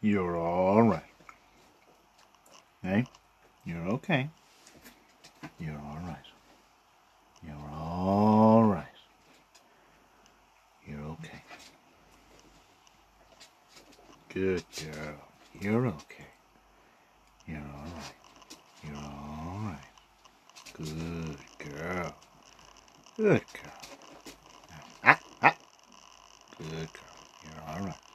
You're all right. Hey, you're okay. You're all right. You're all right. You're okay. Good girl. You're okay. You're all right. You're all right. Good girl. Good girl. Ah, ah. Good girl. You're all right.